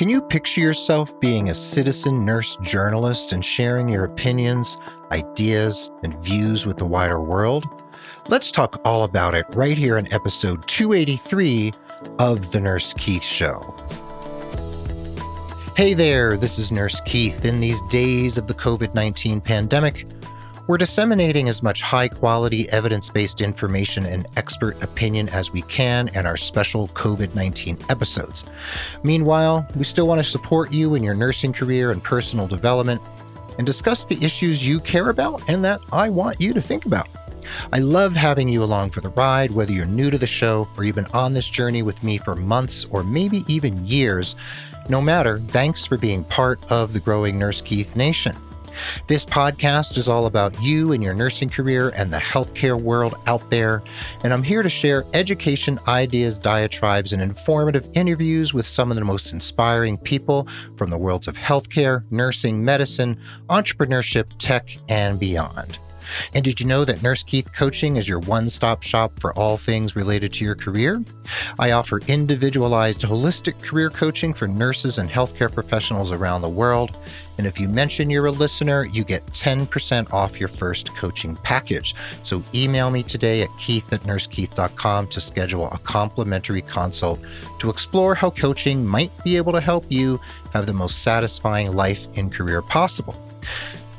Can you picture yourself being a citizen nurse journalist and sharing your opinions, ideas, and views with the wider world? Let's talk all about it right here in episode 283 of The Nurse Keith Show. Hey there, this is Nurse Keith. In these days of the COVID 19 pandemic, we're disseminating as much high quality, evidence based information and expert opinion as we can in our special COVID 19 episodes. Meanwhile, we still want to support you in your nursing career and personal development and discuss the issues you care about and that I want you to think about. I love having you along for the ride, whether you're new to the show or you've been on this journey with me for months or maybe even years. No matter, thanks for being part of the growing Nurse Keith Nation. This podcast is all about you and your nursing career and the healthcare world out there. And I'm here to share education, ideas, diatribes, and informative interviews with some of the most inspiring people from the worlds of healthcare, nursing, medicine, entrepreneurship, tech, and beyond. And did you know that Nurse Keith Coaching is your one stop shop for all things related to your career? I offer individualized, holistic career coaching for nurses and healthcare professionals around the world. And if you mention you're a listener, you get 10% off your first coaching package. So email me today at keith at nursekeith.com to schedule a complimentary consult to explore how coaching might be able to help you have the most satisfying life and career possible.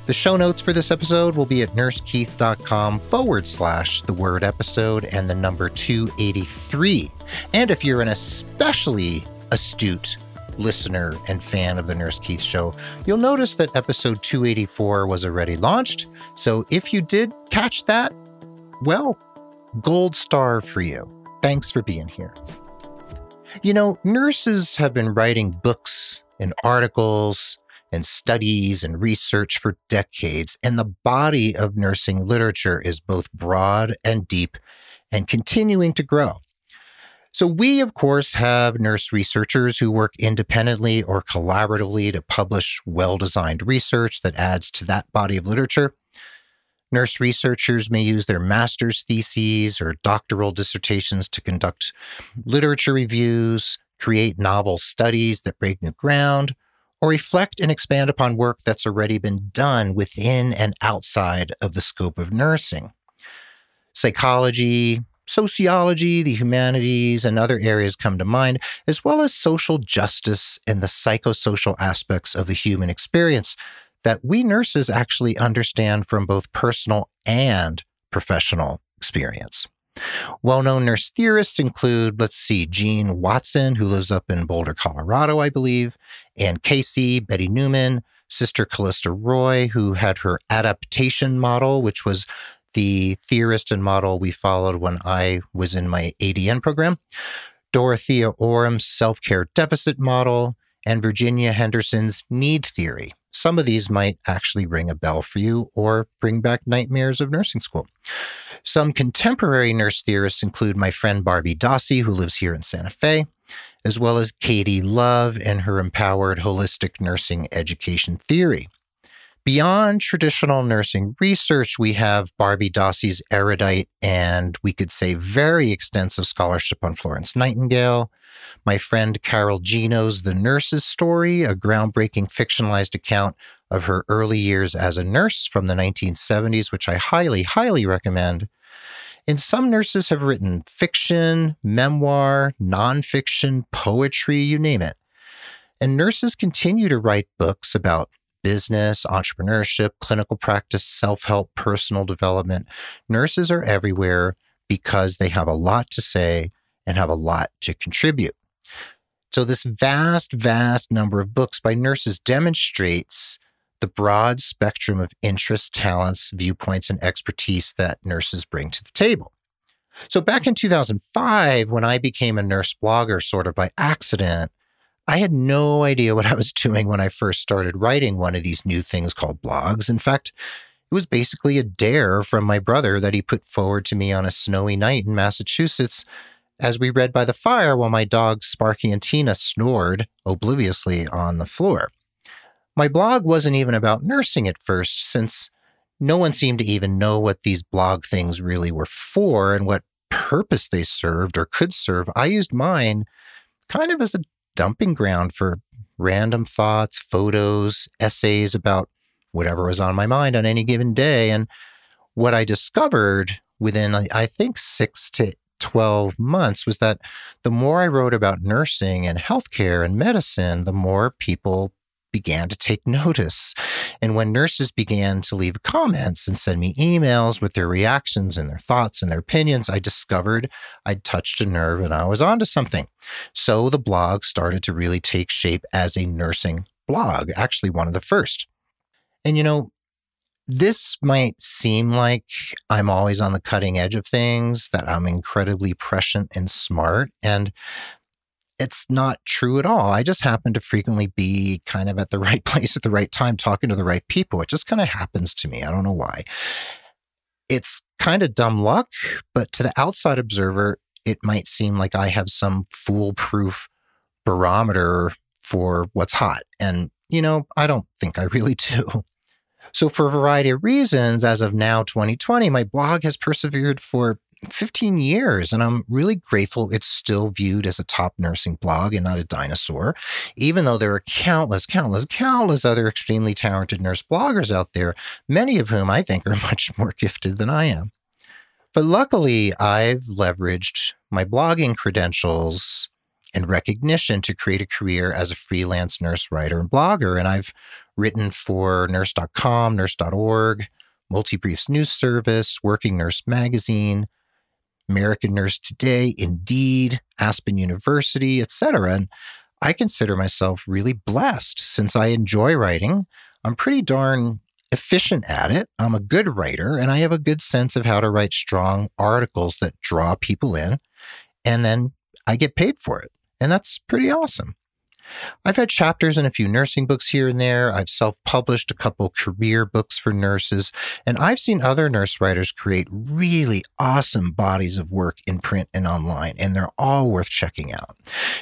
The show notes for this episode will be at nursekeith.com forward slash the word episode and the number 283. And if you're an especially astute listener and fan of the Nurse Keith show, you'll notice that episode 284 was already launched. So if you did catch that, well, gold star for you. Thanks for being here. You know, nurses have been writing books and articles and studies and research for decades, and the body of nursing literature is both broad and deep and continuing to grow. So, we, of course, have nurse researchers who work independently or collaboratively to publish well designed research that adds to that body of literature. Nurse researchers may use their master's theses or doctoral dissertations to conduct literature reviews, create novel studies that break new ground, or reflect and expand upon work that's already been done within and outside of the scope of nursing. Psychology, sociology, the humanities, and other areas come to mind, as well as social justice and the psychosocial aspects of the human experience that we nurses actually understand from both personal and professional experience. Well known nurse theorists include, let's see, Jean Watson, who lives up in Boulder, Colorado, I believe, Ann Casey, Betty Neuman, Sister Callista Roy, who had her adaptation model, which was the theorist and model we followed when I was in my ADN program, Dorothea Orem's self care deficit model, and Virginia Henderson's need theory. Some of these might actually ring a bell for you or bring back nightmares of nursing school. Some contemporary nurse theorists include my friend Barbie Dossey, who lives here in Santa Fe, as well as Katie Love and her empowered holistic nursing education theory. Beyond traditional nursing research, we have Barbie Dossey's erudite and we could say very extensive scholarship on Florence Nightingale. My friend Carol Gino's The Nurse's Story, a groundbreaking fictionalized account of her early years as a nurse from the 1970s, which I highly, highly recommend. And some nurses have written fiction, memoir, nonfiction, poetry, you name it. And nurses continue to write books about business, entrepreneurship, clinical practice, self help, personal development. Nurses are everywhere because they have a lot to say and have a lot to contribute. So, this vast, vast number of books by nurses demonstrates the broad spectrum of interests, talents, viewpoints, and expertise that nurses bring to the table. So, back in 2005, when I became a nurse blogger sort of by accident, I had no idea what I was doing when I first started writing one of these new things called blogs. In fact, it was basically a dare from my brother that he put forward to me on a snowy night in Massachusetts as we read by the fire while my dogs Sparky and Tina snored obliviously on the floor. My blog wasn't even about nursing at first, since no one seemed to even know what these blog things really were for and what purpose they served or could serve. I used mine kind of as a dumping ground for random thoughts, photos, essays about whatever was on my mind on any given day. And what I discovered within, I think, six to 12 months was that the more I wrote about nursing and healthcare and medicine, the more people began to take notice. And when nurses began to leave comments and send me emails with their reactions and their thoughts and their opinions, I discovered I'd touched a nerve and I was onto something. So the blog started to really take shape as a nursing blog, actually, one of the first. And you know, this might seem like I'm always on the cutting edge of things, that I'm incredibly prescient and smart. And it's not true at all. I just happen to frequently be kind of at the right place at the right time, talking to the right people. It just kind of happens to me. I don't know why. It's kind of dumb luck, but to the outside observer, it might seem like I have some foolproof barometer for what's hot. And, you know, I don't think I really do. So, for a variety of reasons, as of now, 2020, my blog has persevered for 15 years, and I'm really grateful it's still viewed as a top nursing blog and not a dinosaur, even though there are countless, countless, countless other extremely talented nurse bloggers out there, many of whom I think are much more gifted than I am. But luckily, I've leveraged my blogging credentials and recognition to create a career as a freelance nurse writer and blogger. And I've written for nurse.com, nurse.org, Multibriefs News Service, Working Nurse Magazine, American Nurse Today, Indeed, Aspen University, etc. And I consider myself really blessed since I enjoy writing. I'm pretty darn efficient at it. I'm a good writer and I have a good sense of how to write strong articles that draw people in. And then I get paid for it. And that's pretty awesome. I've had chapters in a few nursing books here and there. I've self published a couple career books for nurses, and I've seen other nurse writers create really awesome bodies of work in print and online, and they're all worth checking out.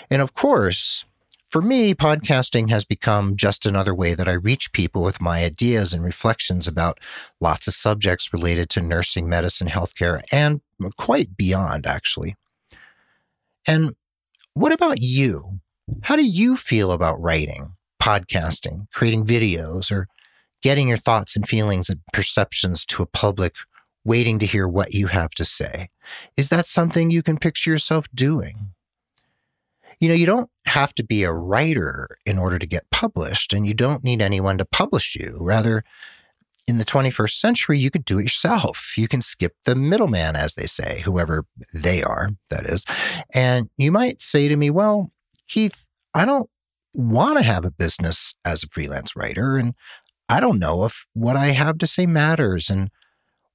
And of course, for me, podcasting has become just another way that I reach people with my ideas and reflections about lots of subjects related to nursing, medicine, healthcare, and quite beyond, actually. And what about you? How do you feel about writing, podcasting, creating videos, or getting your thoughts and feelings and perceptions to a public waiting to hear what you have to say? Is that something you can picture yourself doing? You know, you don't have to be a writer in order to get published, and you don't need anyone to publish you. Rather, in the 21st century, you could do it yourself. You can skip the middleman, as they say, whoever they are, that is. And you might say to me, well, Keith, I don't want to have a business as a freelance writer. And I don't know if what I have to say matters. And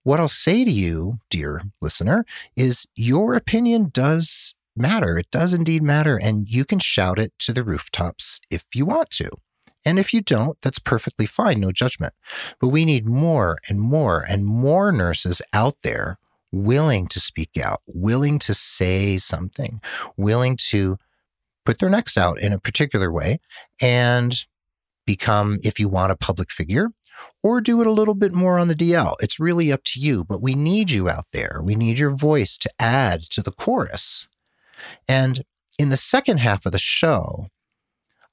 what I'll say to you, dear listener, is your opinion does matter. It does indeed matter. And you can shout it to the rooftops if you want to. And if you don't, that's perfectly fine, no judgment. But we need more and more and more nurses out there willing to speak out, willing to say something, willing to put their necks out in a particular way and become, if you want, a public figure, or do it a little bit more on the DL. It's really up to you, but we need you out there. We need your voice to add to the chorus. And in the second half of the show,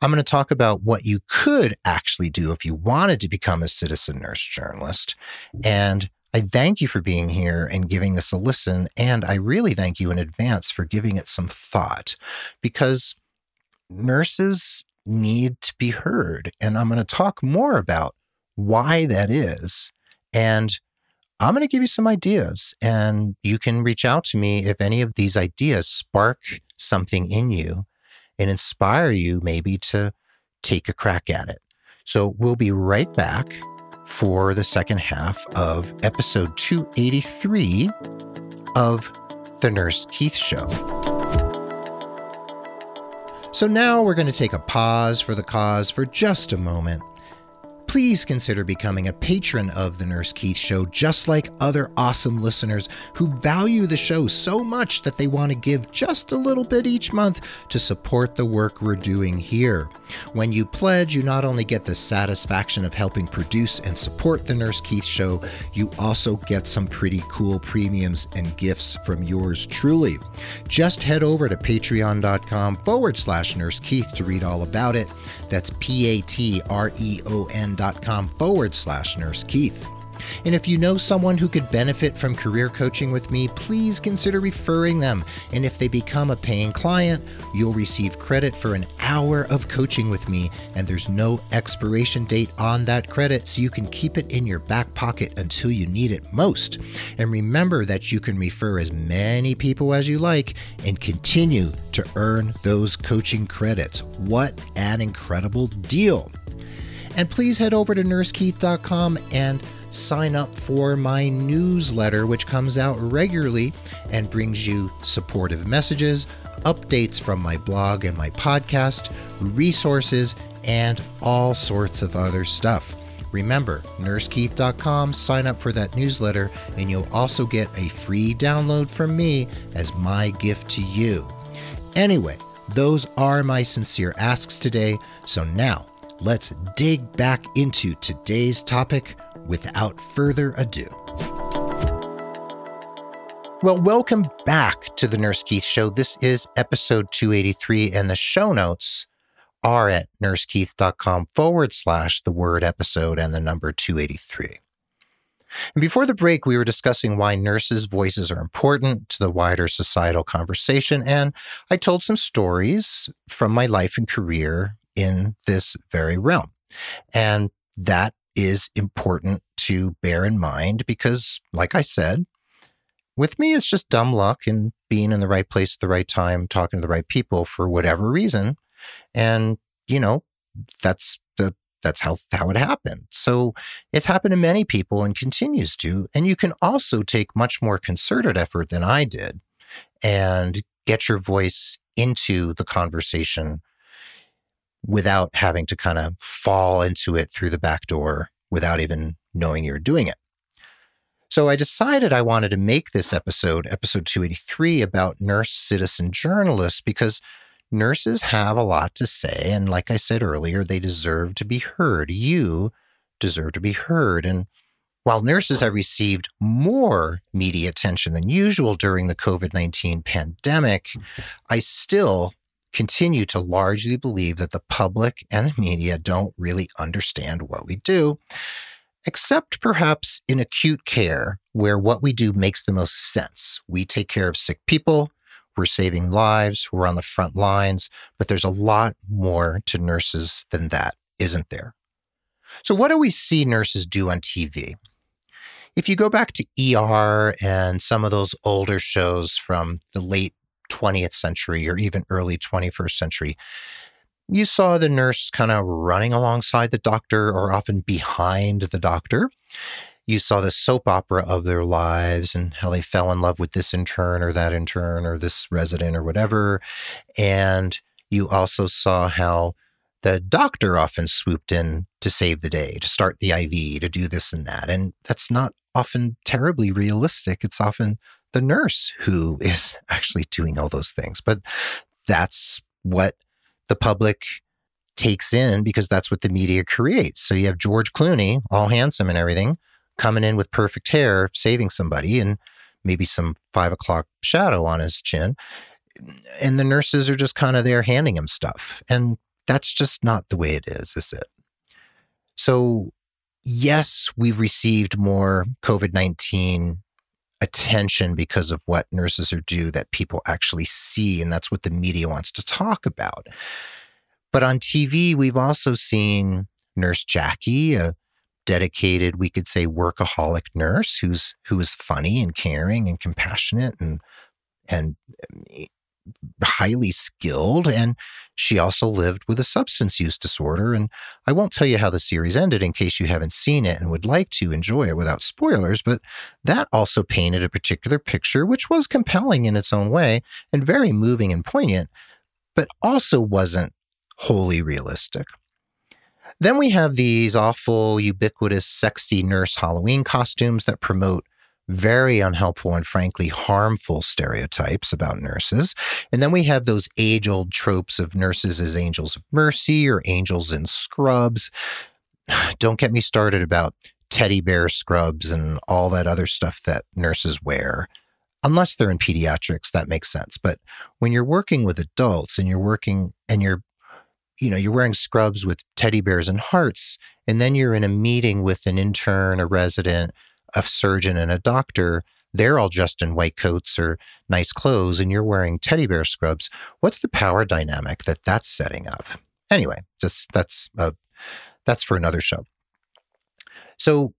I'm going to talk about what you could actually do if you wanted to become a citizen nurse journalist. And I thank you for being here and giving this a listen. And I really thank you in advance for giving it some thought because nurses need to be heard. And I'm going to talk more about why that is. And I'm going to give you some ideas. And you can reach out to me if any of these ideas spark something in you and inspire you maybe to take a crack at it. So we'll be right back for the second half of episode 283 of The Nurse Keith Show. So now we're going to take a pause for the cause for just a moment. Please consider becoming a patron of The Nurse Keith Show, just like other awesome listeners who value the show so much that they want to give just a little bit each month to support the work we're doing here. When you pledge, you not only get the satisfaction of helping produce and support The Nurse Keith Show, you also get some pretty cool premiums and gifts from yours truly. Just head over to patreon.com forward slash Nurse Keith to read all about it. That's P A T R E O N dot com forward slash Nurse Keith. And if you know someone who could benefit from career coaching with me, please consider referring them. And if they become a paying client, you'll receive credit for an hour of coaching with me. And there's no expiration date on that credit, so you can keep it in your back pocket until you need it most. And remember that you can refer as many people as you like and continue to earn those coaching credits. What an incredible deal! And please head over to nursekeith.com and sign up for my newsletter, which comes out regularly and brings you supportive messages, updates from my blog and my podcast, resources, and all sorts of other stuff. Remember, nursekeith.com, sign up for that newsletter, and you'll also get a free download from me as my gift to you. Anyway, those are my sincere asks today. So now, let's dig back into today's topic without further ado. Well, welcome back to the Nurse Keith Show. This is episode 283, and the show notes are at nursekeith.com forward slash the word episode and the number 283. And before the break, we were discussing why nurses' voices are important to the wider societal conversation. And I told some stories from my life and career in this very realm. And that is important to bear in mind because, like I said, with me, it's just dumb luck and being in the right place at the right time, talking to the right people for whatever reason. And, you know, that's the that's how how it happened. So it's happened to many people and continues to. And you can also take much more concerted effort than I did and get your voice into the conversation without having to kind of fall into it through the back door without even knowing you're doing it. So I decided I wanted to make this episode, episode 283, about nurse citizen journalists because nurses have a lot to say. And like I said earlier, they deserve to be heard. You deserve to be heard. And while nurses have received more media attention than usual during the COVID 19 pandemic, mm-hmm. I still continue to largely believe that the public and media don't really understand what we do, except perhaps in acute care, where what we do makes the most sense. We take care of sick people, we're saving lives, we're on the front lines, but there's a lot more to nurses than that, isn't there? So, what do we see nurses do on TV? If you go back to ER and some of those older shows from the late 20th century or even early 21st century, you saw the nurse kind of running alongside the doctor or often behind the doctor. You saw the soap opera of their lives and how they fell in love with this intern or that intern or this resident or whatever. And you also saw how the doctor often swooped in to save the day, to start the IV, to do this and that. And that's not often terribly realistic. It's often the nurse who is actually doing all those things. But that's what the public takes in because that's what the media creates. So you have George Clooney, all handsome and everything, coming in with perfect hair, saving somebody, and maybe some five o'clock shadow on his chin. And the nurses are just kind of there handing him stuff. And that's just not the way it is, is it? So, yes, we've received more COVID 19 attention because of what nurses are do that people actually see. And that's what the media wants to talk about. But on TV, we've also seen Nurse Jackie, a dedicated, we could say, workaholic nurse who's who is funny and caring and compassionate and and um, highly skilled. And she also lived with a substance use disorder. And I won't tell you how the series ended in case you haven't seen it and would like to enjoy it without spoilers, but that also painted a particular picture, which was compelling in its own way and very moving and poignant, but also wasn't wholly realistic. Then we have these awful, ubiquitous, sexy nurse Halloween costumes that promote very unhelpful and frankly harmful stereotypes about nurses. And then we have those age old tropes of nurses as angels of mercy or angels in scrubs. Don't get me started about teddy bear scrubs and all that other stuff that nurses wear. Unless they're in pediatrics, that makes sense. But when you're working with adults and you're working and you're you know, you're wearing scrubs with teddy bears and hearts, and then you're in a meeting with an intern, a resident, a surgeon, and a doctor. They're all dressed in white coats or nice clothes, and you're wearing teddy bear scrubs. What's the power dynamic that that's setting up? Anyway, just that's uh, that's for another show. So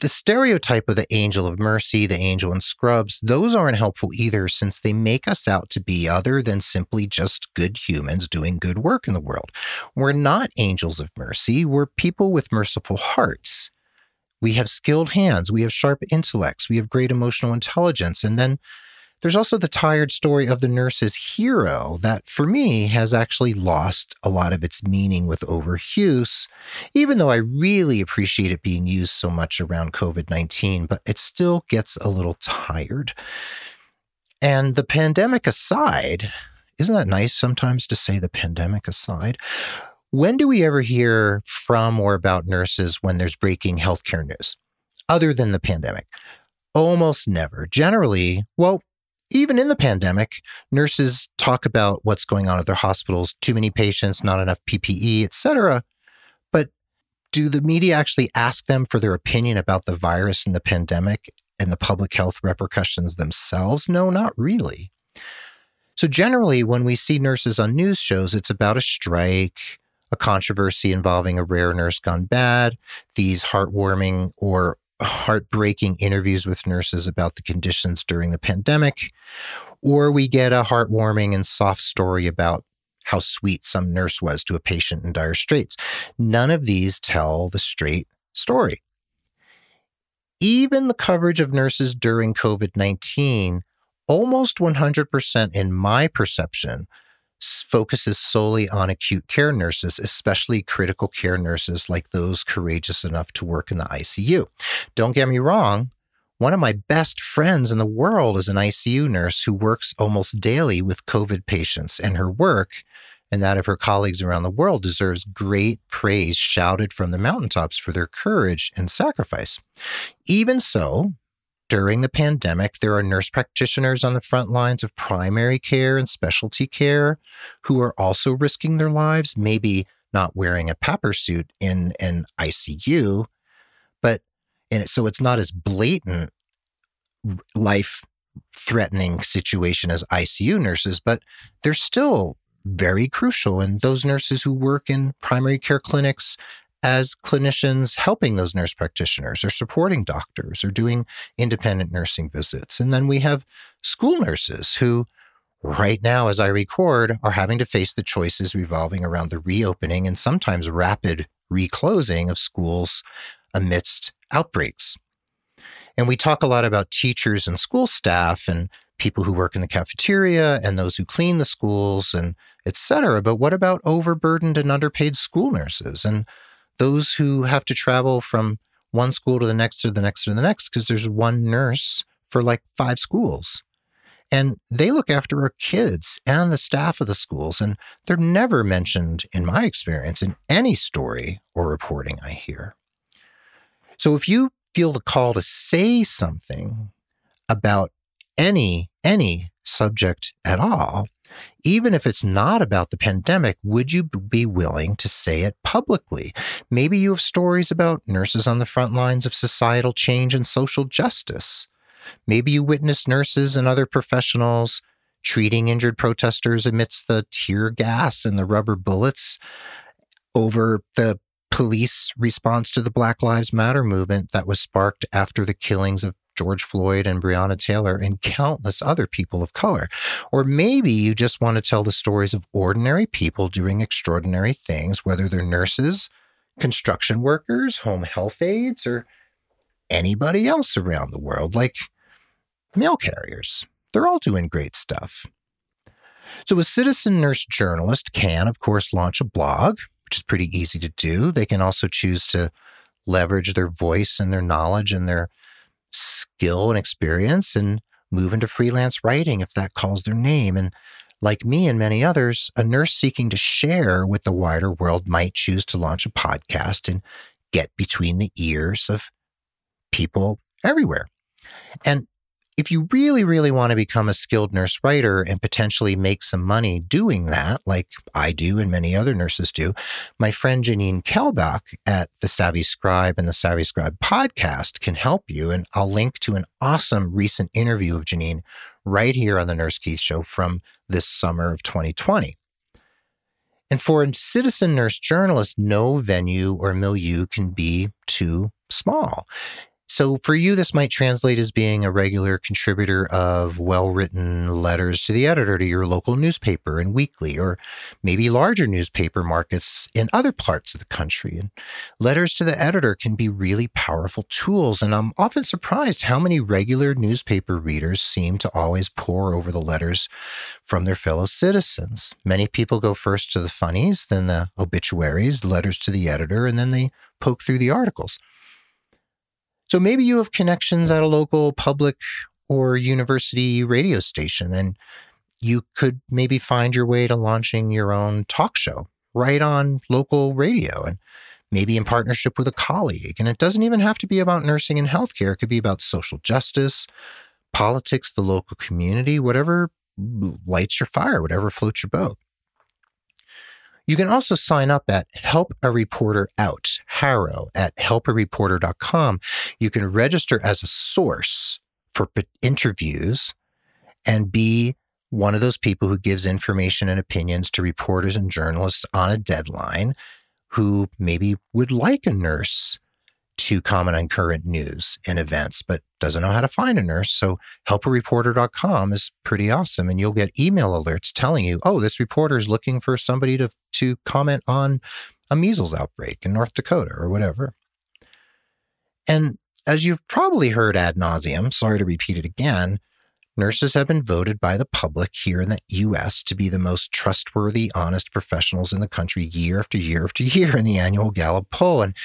the stereotype of the angel of mercy, the angel in scrubs, those aren't helpful either since they make us out to be other than simply just good humans doing good work in the world. We're not angels of mercy, we're people with merciful hearts. We have skilled hands, we have sharp intellects, we have great emotional intelligence, and then there's also the tired story of the nurse's hero that, for me, has actually lost a lot of its meaning with overuse, even though I really appreciate it being used so much around COVID 19, but it still gets a little tired. And the pandemic aside, isn't that nice sometimes to say the pandemic aside? When do we ever hear from or about nurses when there's breaking healthcare news, other than the pandemic? Almost never. Generally, well, even in the pandemic, nurses talk about what's going on at their hospitals, too many patients, not enough PPE, etc. But do the media actually ask them for their opinion about the virus and the pandemic and the public health repercussions themselves? No, not really. So generally, when we see nurses on news shows, it's about a strike, a controversy involving a rare nurse gone bad, these heartwarming or heartbreaking interviews with nurses about the conditions during the pandemic, or we get a heartwarming and soft story about how sweet some nurse was to a patient in dire straits. None of these tell the straight story. Even the coverage of nurses during COVID 19, almost 100% in my perception, focuses solely on acute care nurses, especially critical care nurses like those courageous enough to work in the ICU. Don't get me wrong, one of my best friends in the world is an ICU nurse who works almost daily with COVID patients, and her work and that of her colleagues around the world deserves great praise shouted from the mountaintops for their courage and sacrifice. Even so, during the pandemic, there are nurse practitioners on the front lines of primary care and specialty care who are also risking their lives, maybe not wearing a PAPR suit in an ICU, but and so it's not as blatant life threatening situation as ICU nurses, but they're still very crucial. And those nurses who work in primary care clinics as clinicians helping those nurse practitioners or supporting doctors or doing independent nursing visits. And then we have school nurses who, right now, as I record, are having to face the choices revolving around the reopening and sometimes rapid reclosing of schools amidst outbreaks. And we talk a lot about teachers and school staff and people who work in the cafeteria and those who clean the schools and et cetera. But what about overburdened and underpaid school nurses? And those who have to travel from one school to the next to the next to the next because there's one nurse for like five schools. And they look after our kids and the staff of the schools. And they're never mentioned, in my experience, in any story or reporting I hear. So if you feel the call to say something about any, any subject at all, even if it's not about the pandemic, would you be willing to say it publicly? Maybe you have stories about nurses on the front lines of societal change and social justice. Maybe you witnessed nurses and other professionals treating injured protesters amidst the tear gas and the rubber bullets over the police response to the Black Lives Matter movement that was sparked after the killings of George Floyd and Breonna Taylor and countless other people of color. Or maybe you just want to tell the stories of ordinary people doing extraordinary things, whether they're nurses, construction workers, home health aides, or anybody else around the world, like mail carriers. They're all doing great stuff. So, a citizen nurse journalist can, of course, launch a blog, which is pretty easy to do. They can also choose to leverage their voice and their knowledge and their skill and experience and move into freelance writing if that calls their name. And like me and many others, a nurse seeking to share with the wider world might choose to launch a podcast and get between the ears of people everywhere. And if you really, really want to become a skilled nurse writer and potentially make some money doing that, like I do and many other nurses do, my friend Janine Kelbach at the Savvy Scribe and the Savvy Scribe podcast can help you. And I'll link to an awesome recent interview of Janine right here on the Nurse Keith Show from this summer of 2020. And for a citizen nurse journalist, no venue or milieu can be too small. So for you, this might translate as being a regular contributor of well written letters to the editor to your local newspaper and weekly, or maybe larger newspaper markets in other parts of the country. And letters to the editor can be really powerful tools. And I'm often surprised how many regular newspaper readers seem to always pore over the letters from their fellow citizens. Many people go first to the funnies, then the obituaries, letters to the editor, and then they poke through the articles. So maybe you have connections at a local public or university radio station, and you could maybe find your way to launching your own talk show right on local radio and maybe in partnership with a colleague. And it doesn't even have to be about nursing and healthcare, it could be about social justice, politics, the local community, whatever lights your fire, whatever floats your boat. You can also sign up at Help a Reporter Out, HARO, at helpareporter.com. You can register as a source for interviews and be one of those people who gives information and opinions to reporters and journalists on a deadline who maybe would like a nurse to comment on current news and events, but doesn't know how to find a nurse. So helpareporter.com is pretty awesome. And you'll get email alerts telling you, oh, this reporter is looking for somebody to, to comment on a measles outbreak in North Dakota or whatever. And as you've probably heard ad nauseum, sorry to repeat it again, nurses have been voted by the public here in the US to be the most trustworthy, honest professionals in the country year after year after year in the annual Gallup poll. And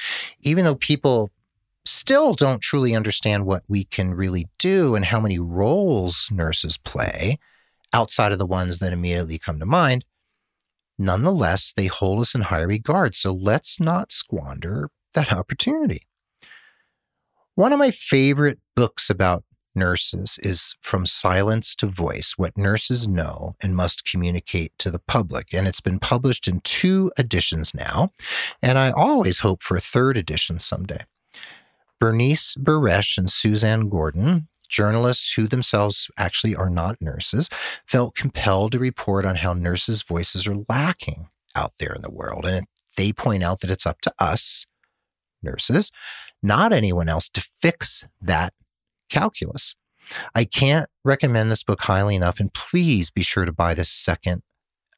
even though people still don't truly understand what we can really do and how many roles nurses play outside of the ones that immediately come to mind, nonetheless, they hold us in high regard. So let's not squander that opportunity. One of my favorite books about nurses is From Silence to Voice What Nurses Know and Must Communicate to the Public. And it's been published in two editions now. And I always hope for a third edition someday. Bernice Buresh and Suzanne Gordon, journalists who themselves actually are not nurses, felt compelled to report on how nurses' voices are lacking out there in the world. And they point out that it's up to us, nurses, not anyone else, to fix that calculus. I can't recommend this book highly enough, and please be sure to buy the second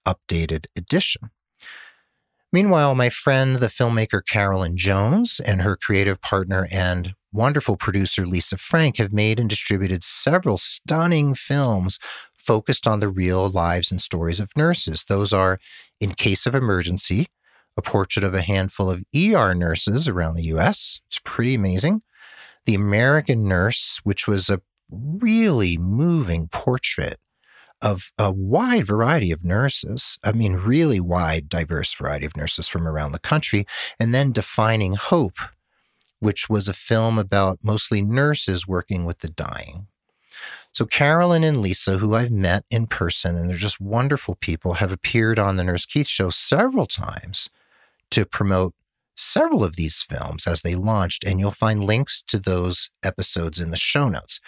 updated edition. Meanwhile, my friend, the filmmaker Carolyn Jones, and her creative partner and wonderful producer Lisa Frank have made and distributed several stunning films focused on the real lives and stories of nurses. Those are In Case of Emergency, a portrait of a handful of ER nurses around the US. It's pretty amazing. The American Nurse, which was a really moving portrait of a wide variety of nurses. I mean, really wide, diverse variety of nurses from around the country. And then Defining Hope, which was a film about mostly nurses working with the dying. So, Carolyn and Lisa, who I've met in person, and they're just wonderful people, have appeared on the Nurse Keith show several times to promote several of these films as they launched, and you'll find links to those episodes in the show notes.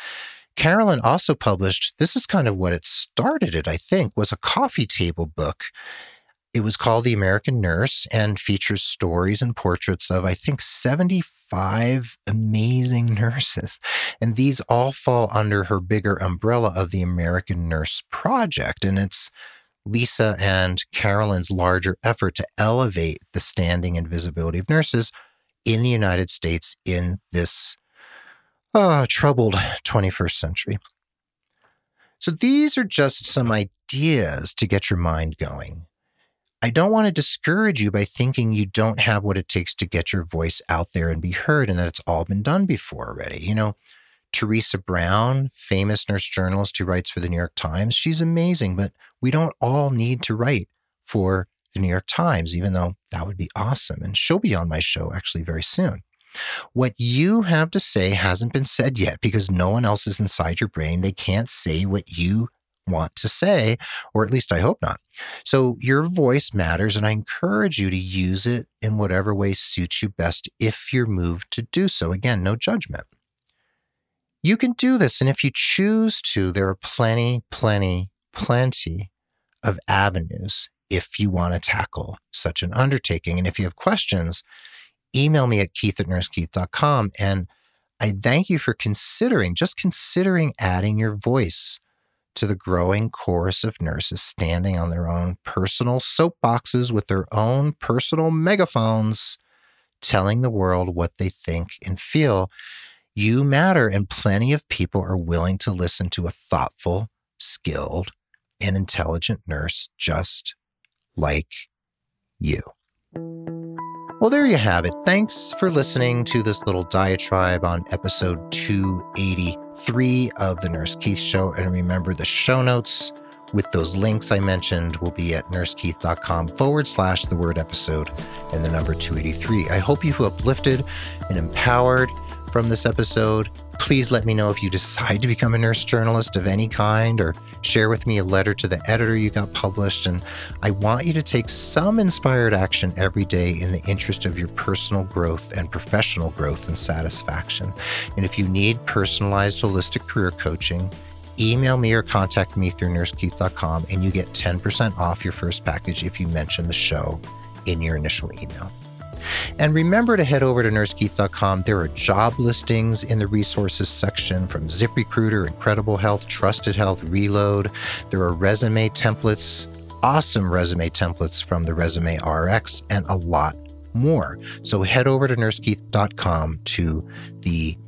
Carolyn also published, this is kind of what it started it, I think, was a coffee table book. It was called The American Nurse and features stories and portraits of, I think, 75 amazing nurses. And these all fall under her bigger umbrella of the American Nurse Project. And it's Lisa and Carolyn's larger effort to elevate the standing and visibility of nurses in the United States in this uh, troubled 21st century. So these are just some ideas to get your mind going. I don't want to discourage you by thinking you don't have what it takes to get your voice out there and be heard and that it's all been done before already. You know, Theresa Brown, famous nurse journalist who writes for the New York Times, she's amazing, but we don't all need to write for the New York Times, even though that would be awesome. And she'll be on my show actually very soon. What you have to say hasn't been said yet because no one else is inside your brain. They can't say what you want to say, or at least I hope not. So your voice matters, and I encourage you to use it in whatever way suits you best if you're moved to do so. Again, no judgment. You can do this. And if you choose to, there are plenty, plenty, plenty of avenues if you want to tackle such an undertaking. And if you have questions, email me at keith at nursekeith.com. And I thank you for considering, just considering adding your voice to the growing chorus of nurses standing on their own personal soapboxes with their own personal megaphones, telling the world what they think and feel. You matter, and plenty of people are willing to listen to a thoughtful, skilled, and intelligent nurse just like you. Well, there you have it. Thanks for listening to this little diatribe on episode 283 of The Nurse Keith Show. And remember, the show notes with those links I mentioned will be at nursekeith.com forward slash the word episode and the number 283. I hope you feel uplifted and empowered from this episode. Please let me know if you decide to become a nurse journalist of any kind or share with me a letter to the editor you got published. And I want you to take some inspired action every day in the interest of your personal growth and professional growth and satisfaction. And if you need personalized holistic career coaching, email me or contact me through nursekeith.com and you get 10% off your first package if you mention the show in your initial email. And remember to head over to nursekeith.com. There are job listings in the resources section from ZipRecruiter, Incredible Health, Trusted Health, Reload. There are resume templates, awesome resume templates from the Resume RX, and a lot more. So head over to nursekeith.com to the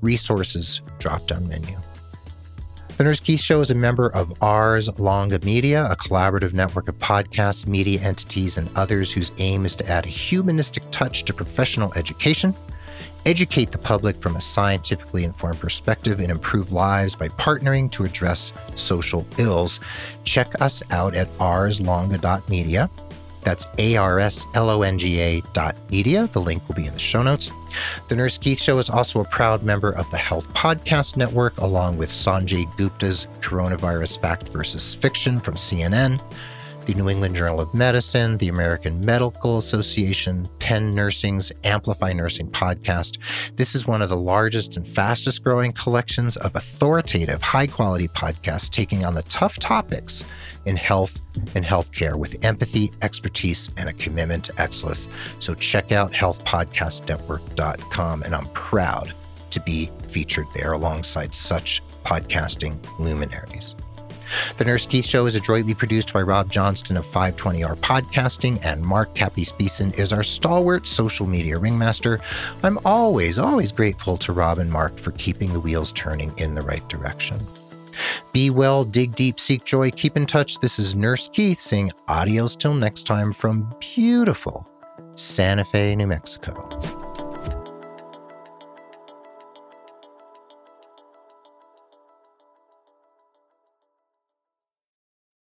resources drop down menu. Nurse Keith Show is a member of Ars Longa Media, a collaborative network of podcasts, media entities, and others whose aim is to add a humanistic touch to professional education, educate the public from a scientifically informed perspective, and improve lives by partnering to address social ills. Check us out at arslonga.media. That's A R S L O N G A dot media. The link will be in the show notes. The Nurse Keith Show is also a proud member of the Health Podcast Network, along with Sanjay Gupta's Coronavirus Fact versus Fiction from CNN, the New England Journal of Medicine, the American Medical Association, Penn Nursing's Amplify Nursing podcast. This is one of the largest and fastest growing collections of authoritative, high quality podcasts taking on the tough topics in health and healthcare with empathy, expertise, and a commitment to excellence. So check out healthpodcastnetwork.com, and I'm proud to be featured there alongside such podcasting luminaries. The Nurse Keith Show is adroitly produced by Rob Johnston of 520R Podcasting, and Mark Cappy Speeson is our stalwart social media ringmaster. I'm always, always grateful to Rob and Mark for keeping the wheels turning in the right direction. Be well, dig deep, seek joy, keep in touch. This is Nurse Keith saying adios till next time from beautiful Santa Fe, New Mexico.